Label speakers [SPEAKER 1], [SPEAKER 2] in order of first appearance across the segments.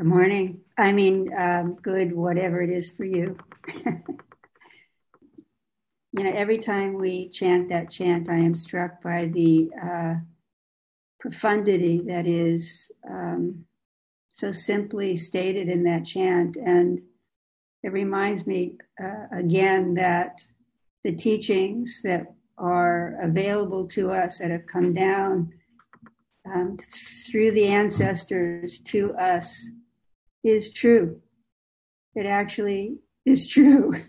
[SPEAKER 1] Good morning. I mean, um, good, whatever it is for you. you know, every time we chant that chant, I am struck by the uh, profundity that is um, so simply stated in that chant. And it reminds me uh, again that the teachings that are available to us that have come down um, through the ancestors to us is true. It actually is true.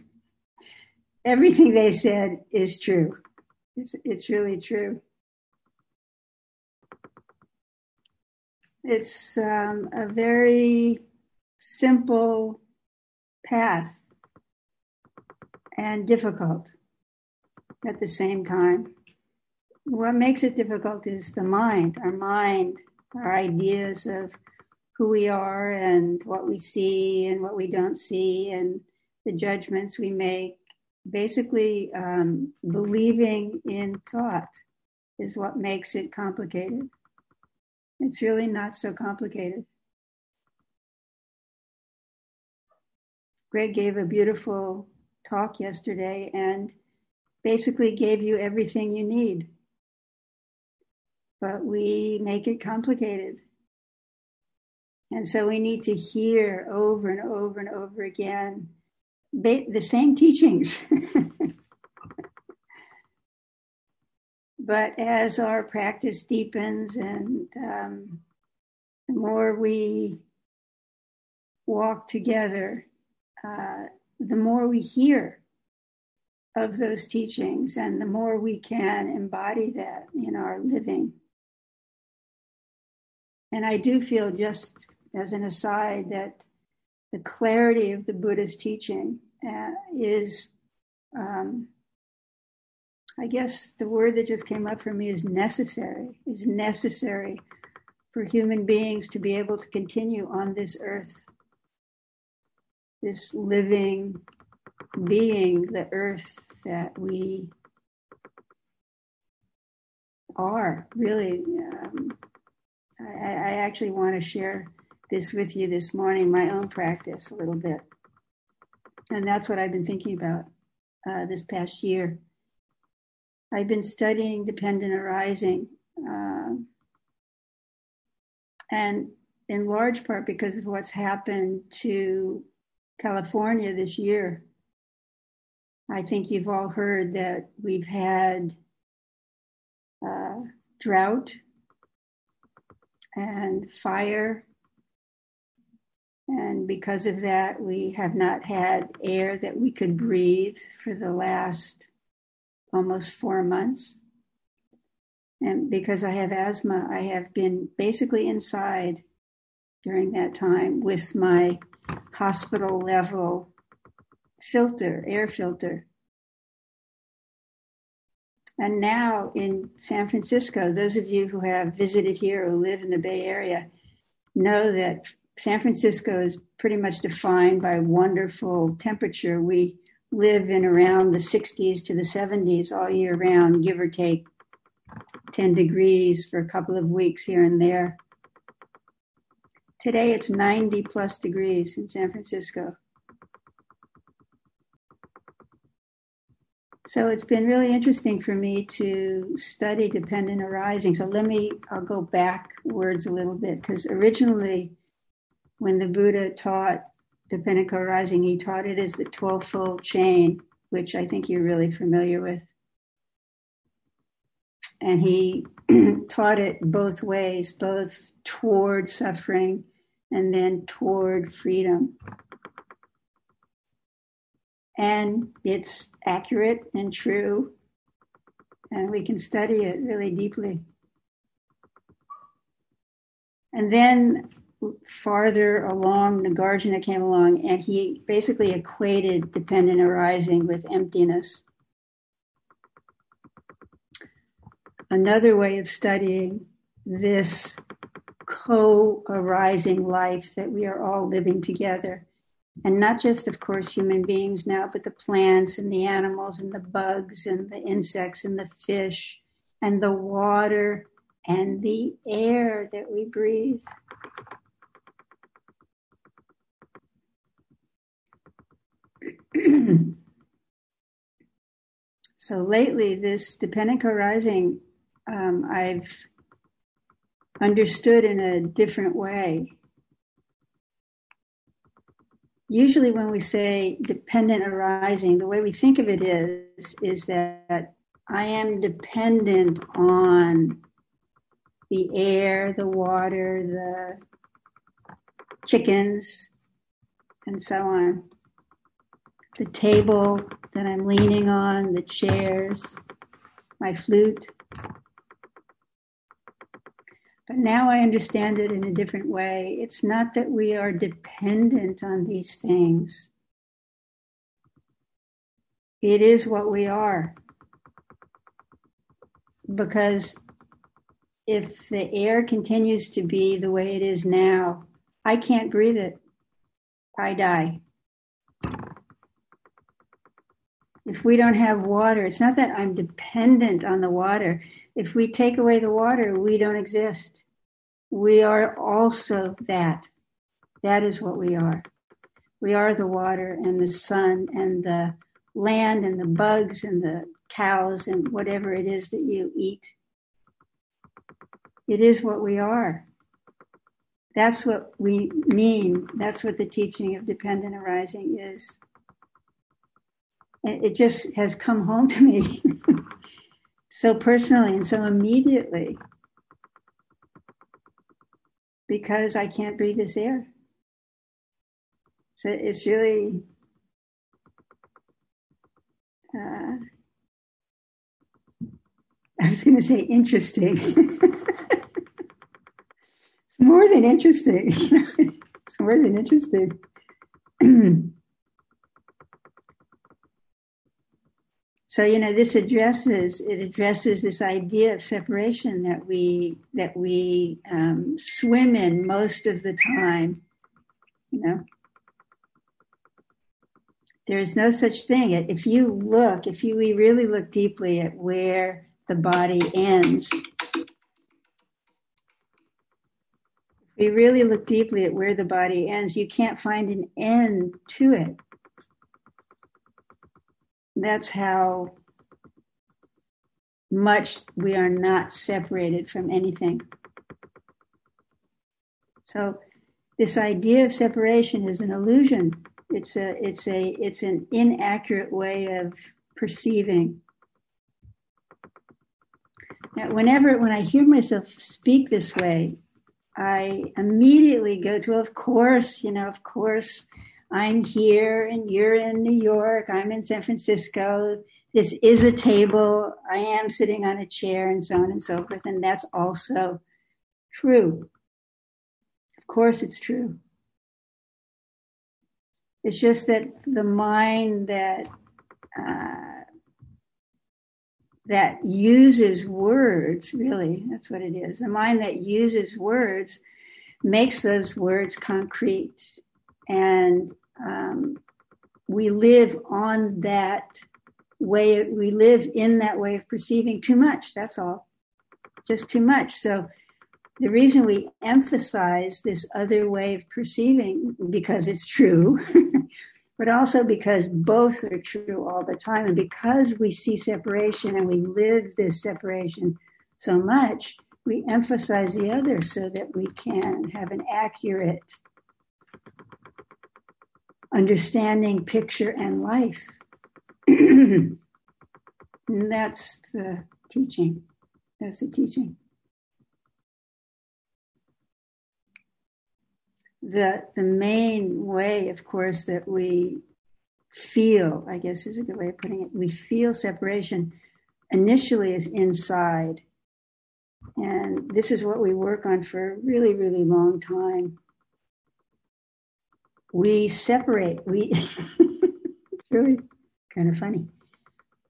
[SPEAKER 1] Everything they said is true. It's, it's really true. It's um, a very simple path and difficult at the same time. What makes it difficult is the mind, our mind, our ideas of who we are and what we see and what we don't see and the judgments we make. Basically, um, believing in thought is what makes it complicated. It's really not so complicated. Greg gave a beautiful talk yesterday and basically gave you everything you need. But we make it complicated. And so we need to hear over and over and over again the same teachings. but as our practice deepens and um, the more we walk together, uh, the more we hear of those teachings and the more we can embody that in our living. And I do feel just as an aside that the clarity of the Buddha's teaching uh, is, um, I guess the word that just came up for me is necessary, is necessary for human beings to be able to continue on this earth, this living being, the earth that we are, really. Um, I, I actually want to share this with you this morning, my own practice a little bit. And that's what I've been thinking about uh, this past year. I've been studying dependent arising, uh, and in large part because of what's happened to California this year. I think you've all heard that we've had uh, drought and fire and because of that, we have not had air that we could breathe for the last almost four months. And because I have asthma, I have been basically inside during that time with my hospital level filter, air filter. And now in San Francisco, those of you who have visited here or live in the Bay Area know that San Francisco is pretty much defined by wonderful temperature. We live in around the 60s to the 70s all year round, give or take 10 degrees for a couple of weeks here and there. Today it's 90 plus degrees in San Francisco. So it's been really interesting for me to study dependent arising. So let me, I'll go backwards a little bit because originally when the Buddha taught the co-arising, he taught it as the 12-fold chain, which I think you're really familiar with. And he taught it both ways, both toward suffering and then toward freedom. And it's accurate and true, and we can study it really deeply. And then farther along, Nagarjuna came along and he basically equated dependent arising with emptiness. Another way of studying this co arising life that we are all living together. And not just, of course, human beings now, but the plants and the animals and the bugs and the insects and the fish and the water and the air that we breathe So lately, this dependent co-arising, um, I've understood in a different way. Usually, when we say dependent arising, the way we think of it is is that I am dependent on the air, the water, the chickens, and so on. The table that I'm leaning on, the chairs, my flute. But now I understand it in a different way. It's not that we are dependent on these things. It is what we are. Because if the air continues to be the way it is now, I can't breathe it. I die. If we don't have water, it's not that I'm dependent on the water. If we take away the water, we don't exist. We are also that. That is what we are. We are the water and the sun and the land and the bugs and the cows and whatever it is that you eat. It is what we are. That's what we mean. That's what the teaching of dependent arising is. It just has come home to me so personally and so immediately because I can't breathe this air. So it's really uh, I was going to say interesting. It's more than interesting. it's more than interesting. so you know this addresses it addresses this idea of separation that we that we um, swim in most of the time you know there's no such thing if you look if you we really look deeply at where the body ends we really look deeply at where the body ends, you can't find an end to it. That's how much we are not separated from anything. So this idea of separation is an illusion. It's a it's a it's an inaccurate way of perceiving. Now, whenever when I hear myself speak this way, I immediately go to, of course, you know, of course, I'm here and you're in New York, I'm in San Francisco. This is a table. I am sitting on a chair and so on and so forth. And that's also true. Of course, it's true. It's just that the mind that uh, that uses words, really, that's what it is. The mind that uses words makes those words concrete. And um, we live on that way, we live in that way of perceiving too much, that's all. Just too much. So the reason we emphasize this other way of perceiving, because it's true, but also because both are true all the time. And because we see separation and we live this separation so much, we emphasize the other so that we can have an accurate understanding, picture, and life. and that's the teaching. That's the teaching. the the main way, of course, that we feel, I guess is a good way of putting it, we feel separation initially is inside. And this is what we work on for a really, really long time. We separate, we, it's really kind of funny.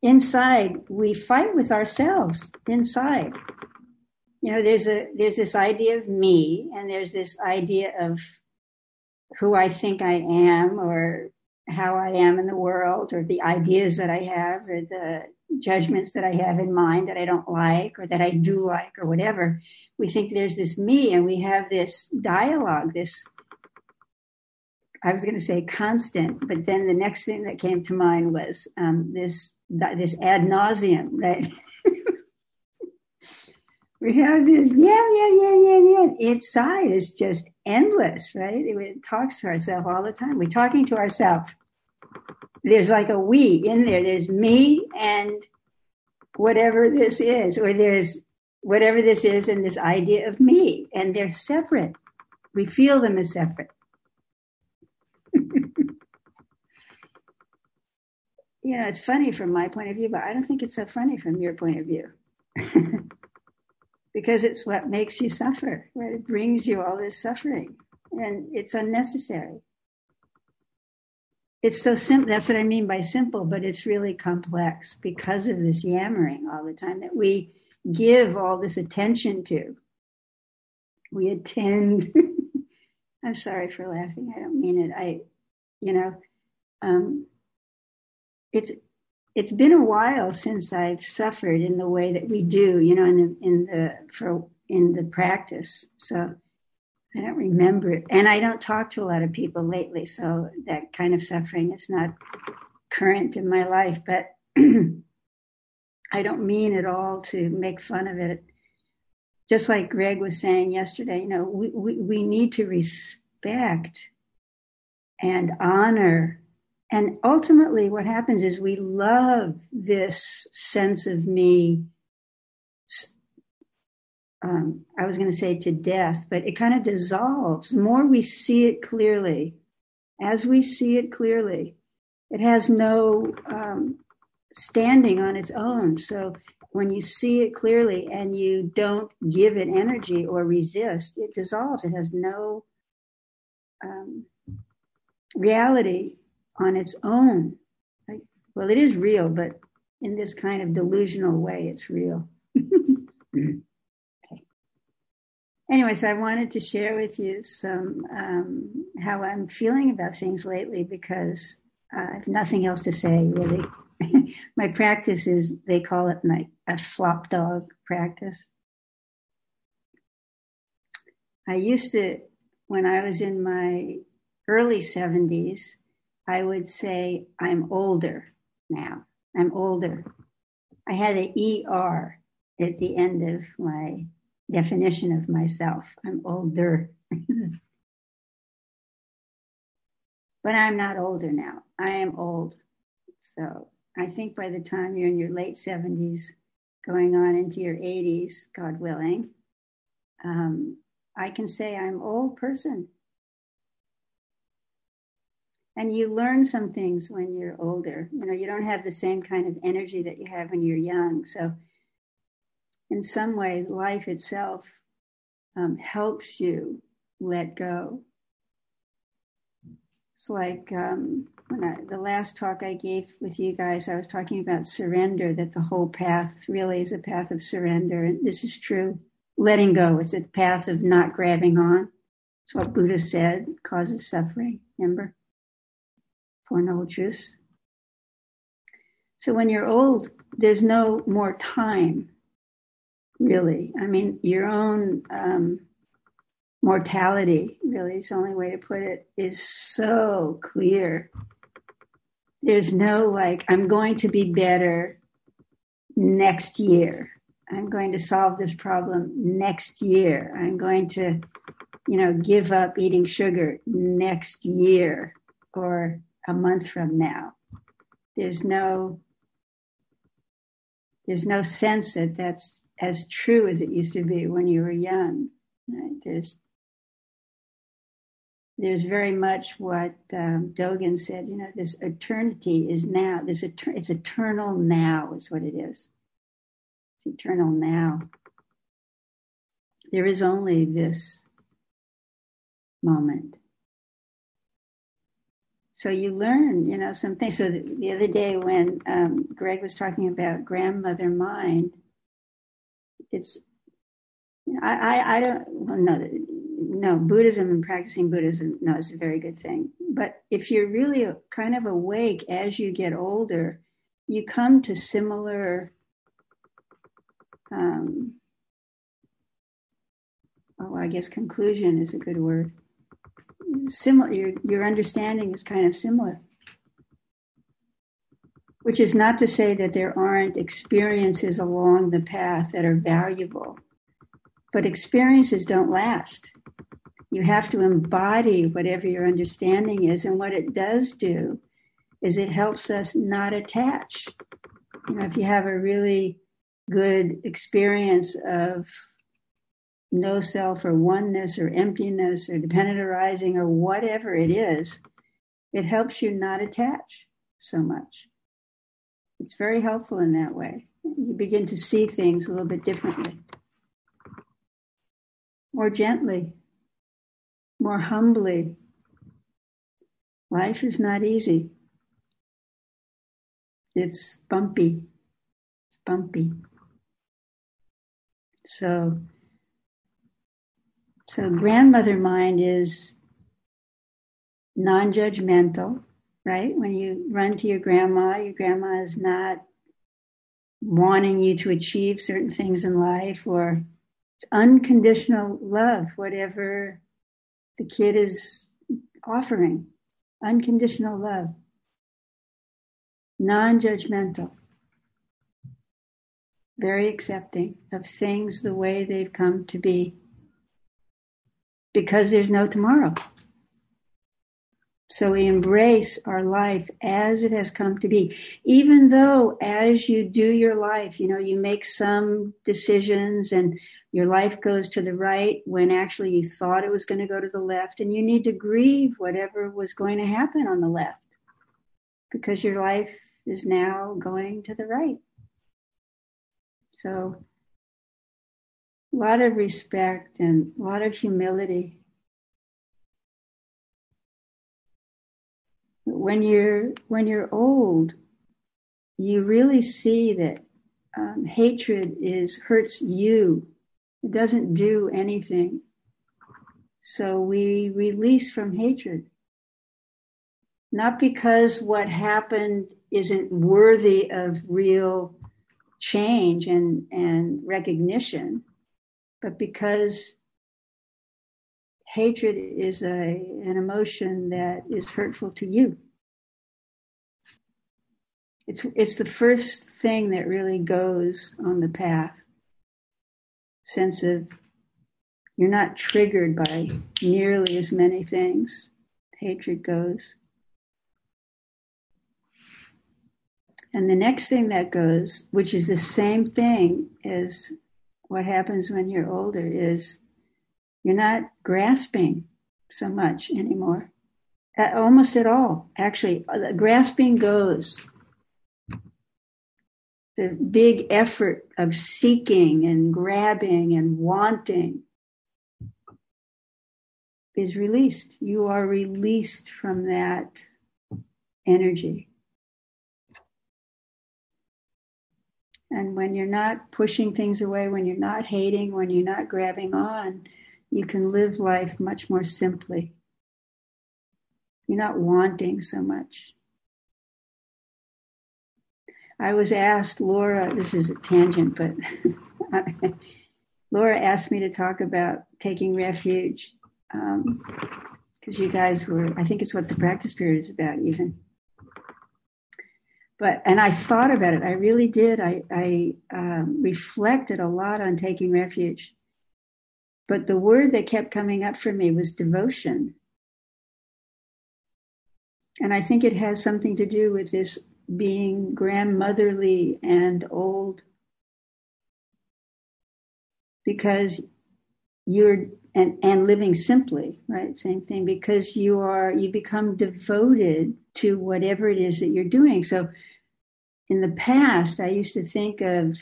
[SPEAKER 1] Inside, we fight with ourselves inside. You know, there's a there's this idea of me, and there's this idea of who I think I am or how I am in the world or the ideas that I have or the judgments that I have in mind that I don't like or that I do like or whatever. We think there's this me and we have this dialogue, this, I was going to say constant, but then the next thing that came to mind was um, this this ad nauseum, right? we have this yeah, yeah, yeah, yeah, yeah. Inside is just endless, right? It, talks to ourselves all the time. We're talking to ourselves. There's like a we in there. There's me and whatever this is, or there's whatever this is and this idea of me, and they're separate. We feel them as separate. you know, it's funny from my point of view, but I don't think it's so funny from your point of view. because it's what makes you suffer, right? It brings you all this suffering and it's unnecessary. It's so simple. That's what I mean by simple, but it's really complex because of this yammering all the time that we give all this attention to. We attend. I'm sorry for laughing. I don't mean it. I, you know, um, it's it's been a while since I've suffered in the way that we do, you know, in the in the for in the practice. So I don't remember it, and I don't talk to a lot of people lately, so that kind of suffering is not current in my life. But I don't mean at all to make fun of it. Just like Greg was saying yesterday, you know, we, we, we need to respect and honor and ultimately, what happens is we love this sense of me. Um, I was going to say to death, but it kind of dissolves. The more we see it clearly, as we see it clearly, it has no um, standing on its own. So when you see it clearly and you don't give it energy or resist, it dissolves. It has no um, reality on its own. Like, well, it is real, but in this kind of delusional way, it's real. okay. Anyway, so I wanted to share with you some um, how I'm feeling about things lately because I have nothing else to say really. my practice is they call it my a flop dog practice. I used to when I was in my early 70s I would say I'm older now. I'm older. I had an ER at the end of my definition of myself. I'm older. but I'm not older now. I am old. So I think by the time you're in your late 70s, going on into your 80s, God willing, um, I can say I'm old person. And you learn some things when you're older. You know you don't have the same kind of energy that you have when you're young. So in some ways life itself um, helps you let go it's like um, when I, the last talk i gave with you guys i was talking about surrender that the whole path really is a path of surrender and this is true letting go it's a path of not grabbing on it's what buddha said causes suffering remember Four Noble Truths. So when you're old, there's no more time, really. I mean, your own um, mortality, really, is the only way to put it, is so clear. There's no like, I'm going to be better next year. I'm going to solve this problem next year. I'm going to, you know, give up eating sugar next year or a month from now. There's no there's no sense that that's as true as it used to be when you were young. Right? There's there's very much what um, Dogen said. You know, this eternity is now. This etern- it's eternal now is what it is. It's eternal now. There is only this moment so you learn, you know, some things. So the other day when um, Greg was talking about grandmother mind, it's, I, I, I don't, well, no, no, Buddhism and practicing Buddhism, no, it's a very good thing. But if you're really kind of awake as you get older, you come to similar, um, oh, I guess conclusion is a good word similar. Your your understanding is kind of similar. which is not to say that there aren't experiences along the path that are valuable, but experiences don't last. You have to embody whatever your understanding is, and what it does do is it helps us not attach. You know, if you have a really good experience of no self or oneness or emptiness or dependent arising or whatever it is, it helps you not attach so much. It's very helpful in that way. You begin to see things a little bit differently, more gently, more humbly. Life is not easy. It's bumpy. It's bumpy. So, so grandmother mind is non-judgmental, right? When you run to your grandma, your grandma is not wanting you to achieve certain things in life or unconditional love, whatever the kid is offering. Unconditional love. Non judgmental very accepting of things the way they've come to be because there's no tomorrow. So we embrace our life as it has come to be. Even though as you do your life, you know, you make some decisions and your life goes to the right when actually you thought it was going to go to the left and you need to grieve whatever was going to happen on the left because your life is now going to the right. So, a lot of respect and a lot of humility. When you're when you're old, you really see that um, hatred is hurts you. It doesn't do anything. So we release from hatred. Not because what happened isn't worthy of real change and, and recognition, but because hatred is a, an emotion that is hurtful to you. It's, it's the first thing that really goes on the path. Sense of you're not triggered by nearly as many things. Hatred goes. And the next thing that goes, which is the same thing as what happens when you're older, is you're not grasping so much anymore. Almost at all. Actually, uh, grasping goes. The big effort of seeking and grabbing and wanting is released. You are released from that energy. And when you're not pushing things away, when you're not hating, when you're not grabbing on, you can live life much more simply. You're not wanting so much. I was asked, Laura, this is a tangent, but Laura asked me to talk about taking refuge because um, you guys were, I think it's what the practice period is about, even but and I thought about it. I really did. I, I um, reflected a lot on taking refuge. But the word that kept coming up for me was devotion. And I think it has something to do with this being grandmotherly and old. Because you're and and living simply right? Same thing because you are you become devoted to whatever it is that you're doing. So in the past i used to think of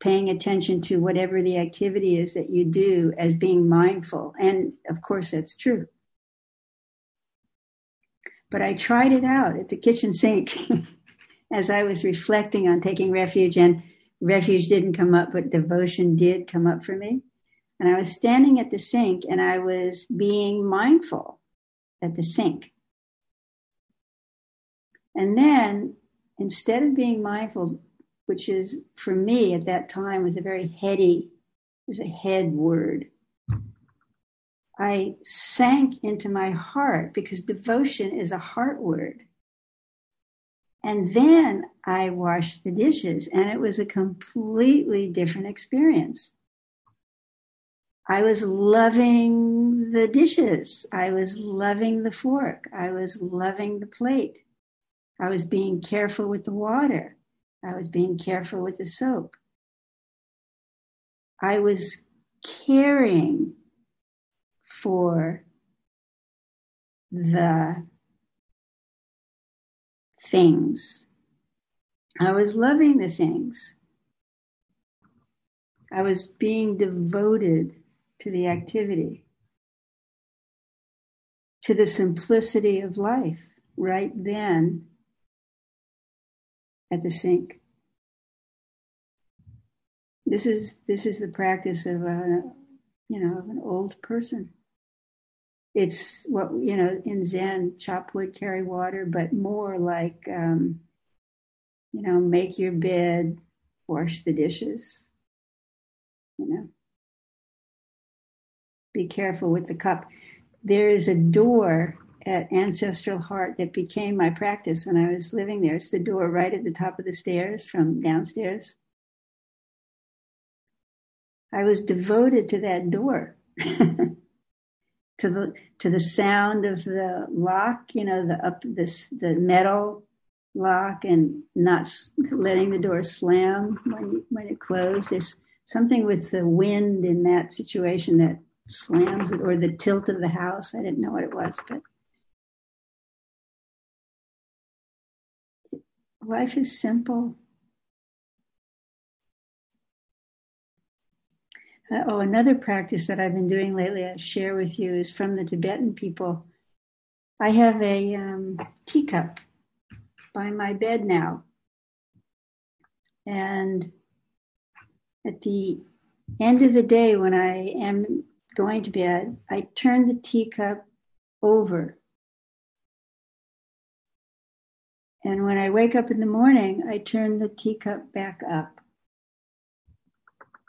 [SPEAKER 1] paying attention to whatever the activity is that you do as being mindful. And of course that's true. But i tried it out at the kitchen sink as i was reflecting on taking refuge and refuge didn't come up but devotion did come up for me and I was standing at the sink and I was being mindful at the sink. And then instead of being mindful, which is for me at that time was a very heady, was a head word. Mm-hmm. I sank into my heart because devotion is a heart word. And then I washed the dishes, and it was a completely different experience. I was loving the dishes. I was loving the fork. I was loving the plate. I was being careful with the water. I was being careful with the soap. I was caring for the things. I was loving the things. I was being devoted to the activity, to the simplicity of life right then at the sink. This is this is the practice of a you know of an old person. It's what you know in Zen, chop wood, carry water, but more like um, you know make your bed, wash the dishes. You know, be careful with the cup. There is a door at Ancestral Heart that became my practice when I was living there. It's the door right at the top of the stairs from downstairs. I was devoted to that door, to the to the sound of the lock, you know, the up this the metal lock, and not letting the door slam when when it closed. There's something with the wind in that situation that slams it, or the tilt of the house. I didn't know what it was, but life is simple. Uh, oh, another practice that I've been doing lately, I share with you, is from the Tibetan people. I have a um, teacup by my bed now. And at the end of the day, when I am going to bed, I turn the teacup over. And when I wake up in the morning, I turn the teacup back up.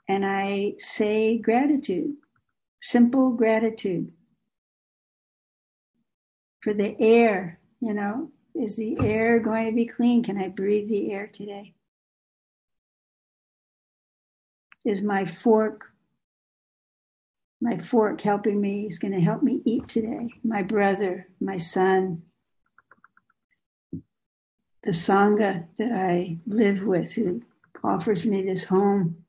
[SPEAKER 1] And I say gratitude, simple gratitude for the air, you know, is the air going to be clean? Can I breathe the air today? Is my fork my fork helping me. Is going to help me eat today. My brother, my son, the Sangha that I live with who offers me this home.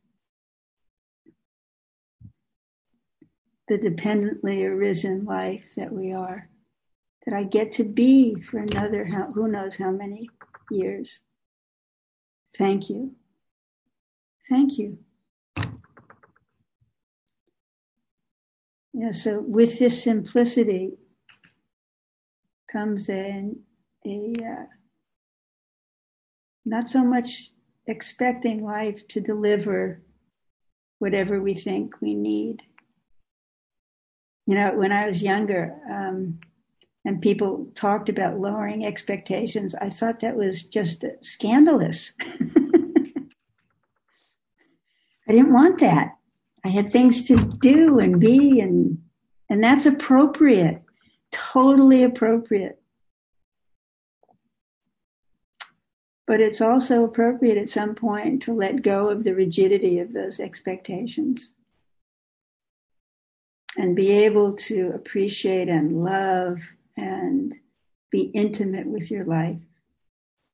[SPEAKER 1] The dependently arisen life that we are, that I get to be for another who knows how many years. Thank you. Thank you. Yeah, so with this simplicity comes a, a uh, not so much expecting life to deliver whatever we think we need. You know, when I was younger, um, and people talked about lowering expectations, I thought that was just scandalous. I didn't want that. I had things to do and be and and that's appropriate. Totally appropriate. But it's also appropriate at some point to let go of the rigidity of those expectations and be able to appreciate and love and be intimate with your life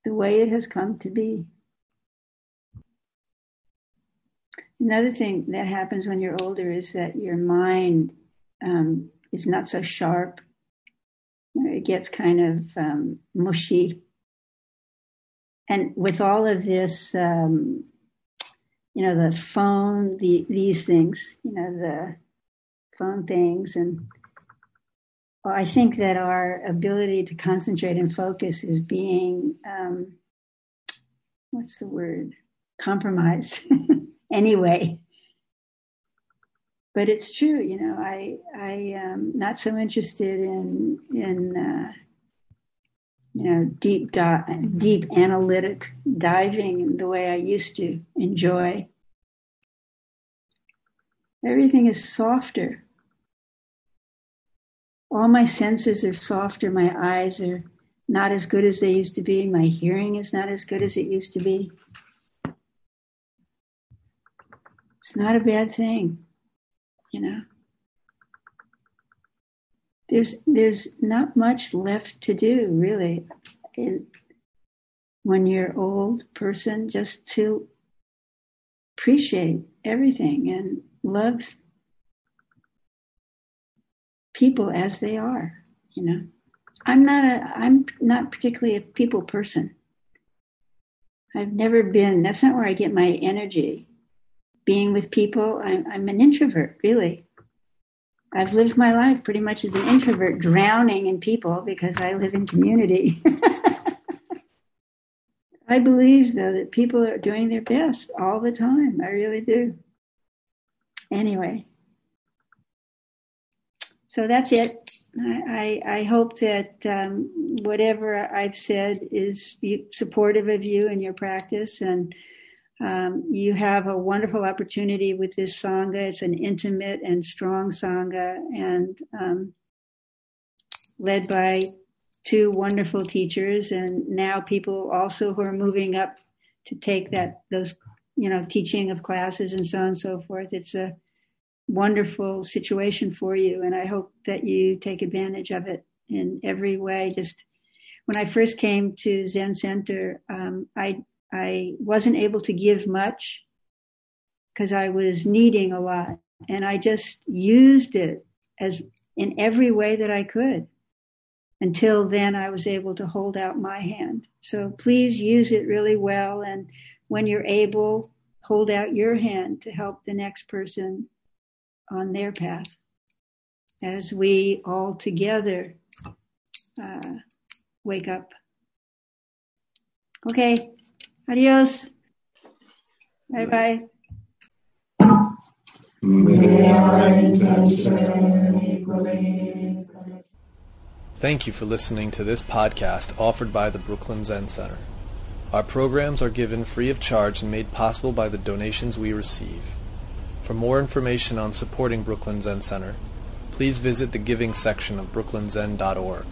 [SPEAKER 1] the way it has come to be. Another thing that happens when you're older is that your mind um, is not so sharp. It gets kind of um, mushy. And with all of this, um, you know, the phone, the, these things, you know, the phone things, and I think that our ability to concentrate and focus is being, um, what's the word, compromised. anyway. But it's true, you know. I I am not so interested in in uh, you know deep di- deep analytic diving the way I used to enjoy. Everything is softer. All my senses are softer. My eyes are not as good as they used to be. My hearing is not as good as it used to be. It's not a bad thing, you know. There's there's not much left to do really, when you're old person, just to appreciate everything and love people as they are, you know. I'm not a I'm not particularly a people person. I've never been that's not where I get my energy. Being with people, I'm, I'm an introvert, really. I've lived my life pretty much as an introvert, drowning in people because I live in community. I believe, though, that people are doing their best all the time. I really do. Anyway, so that's it. I, I, hope that um, whatever I've said is supportive of you and your practice, and um, you have a wonderful opportunity with this sangha. It's an intimate and strong sangha, and um, led by two wonderful teachers, and now people also who are moving up to take that those you know teaching of classes and so on and so forth. It's a wonderful situation for you, and I hope that you take advantage of it in every way. Just when I first came to Zen Center, um, I I wasn't able to give much because I was needing a lot, and I just used it as in every way that I could. Until then, I was able to hold out my hand. So please use it really well, and when you're able, hold out your hand to help the next person on their path as we all together uh, wake up. Okay, adios. Bye bye.
[SPEAKER 2] Thank you for listening to this podcast offered by the Brooklyn Zen Center. Our programs are given free of charge and made possible by the donations we receive. For more information on supporting Brooklyn Zen Center, please visit the giving section of brooklynzen.org.